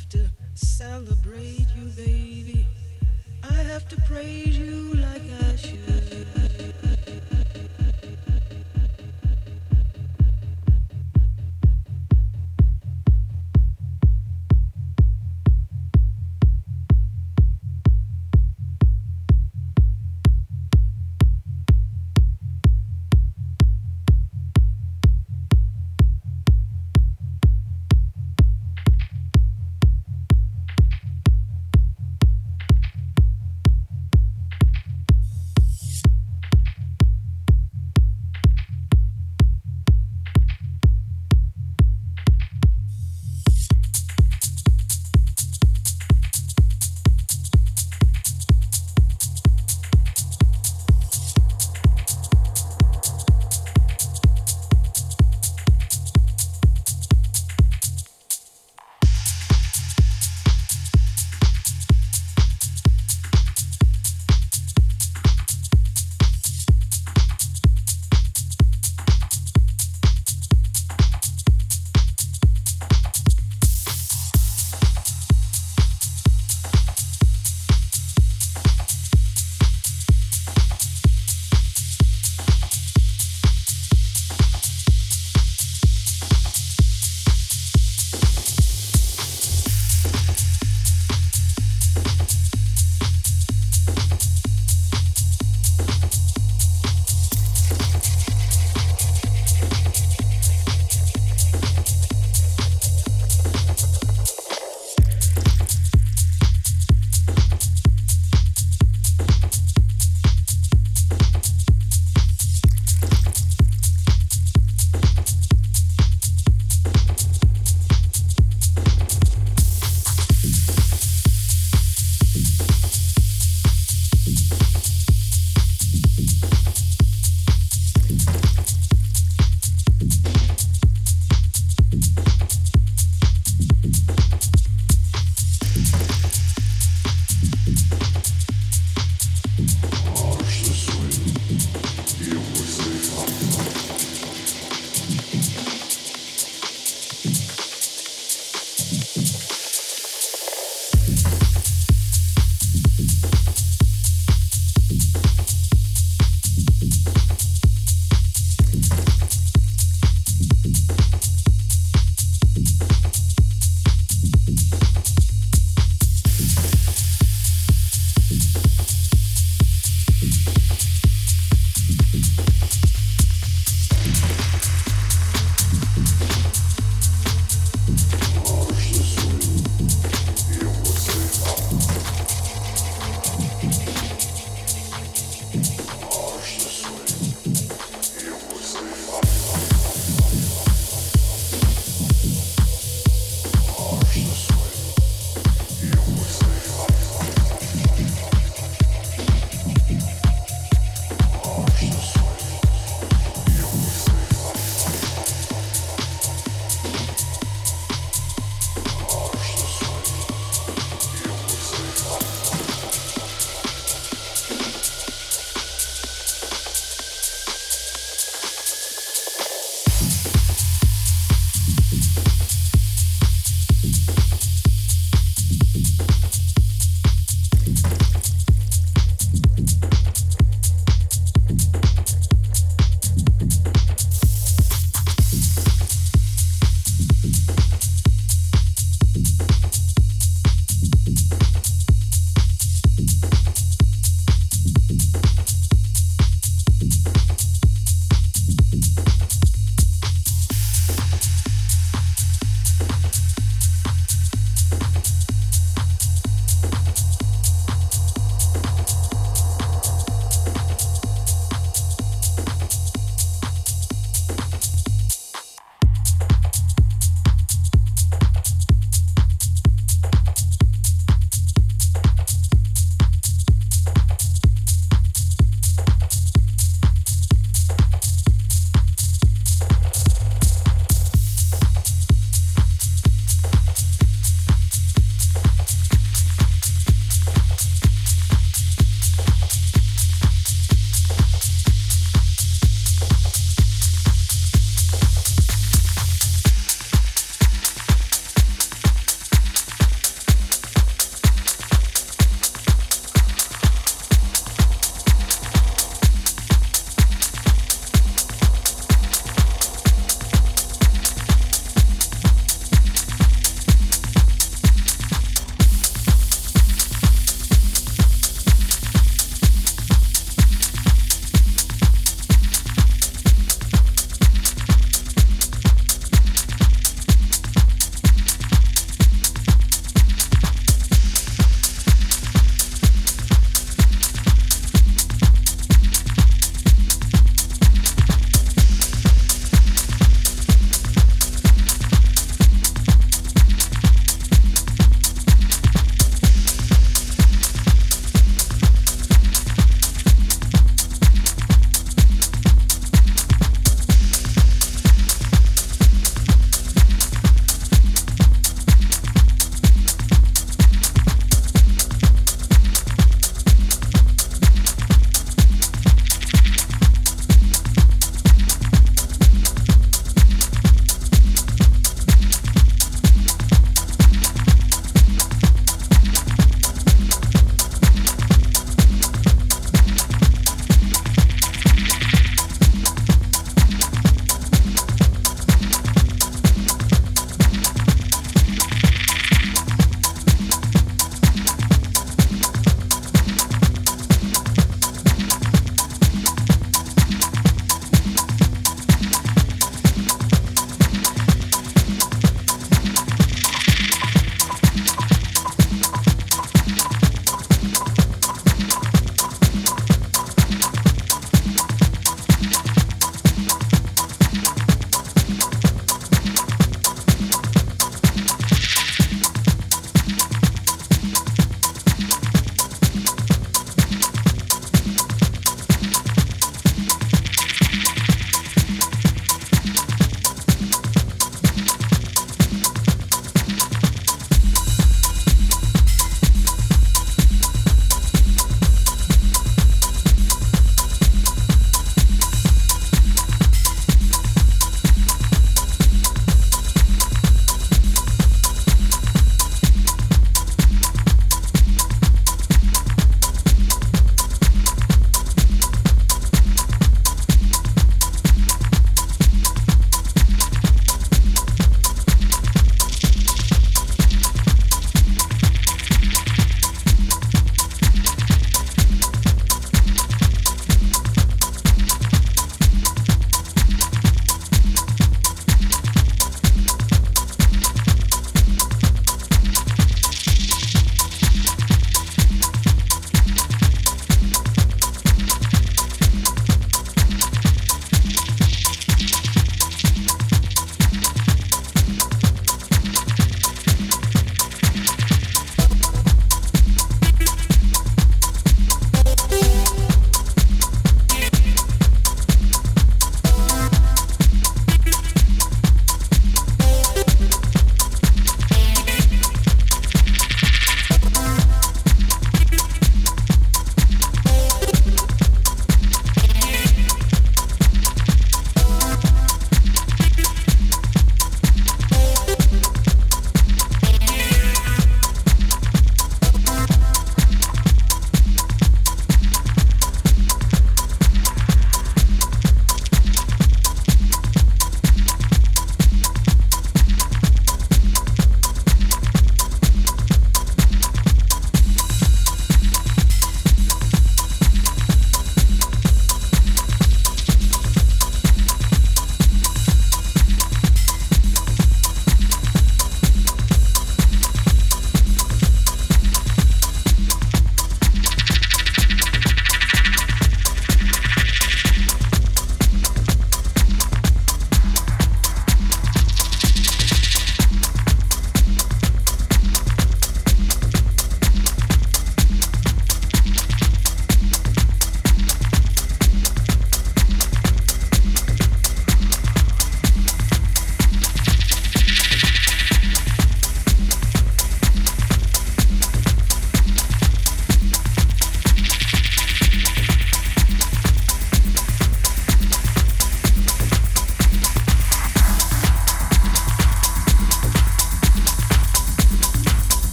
have to celebrate you, baby. I have to praise you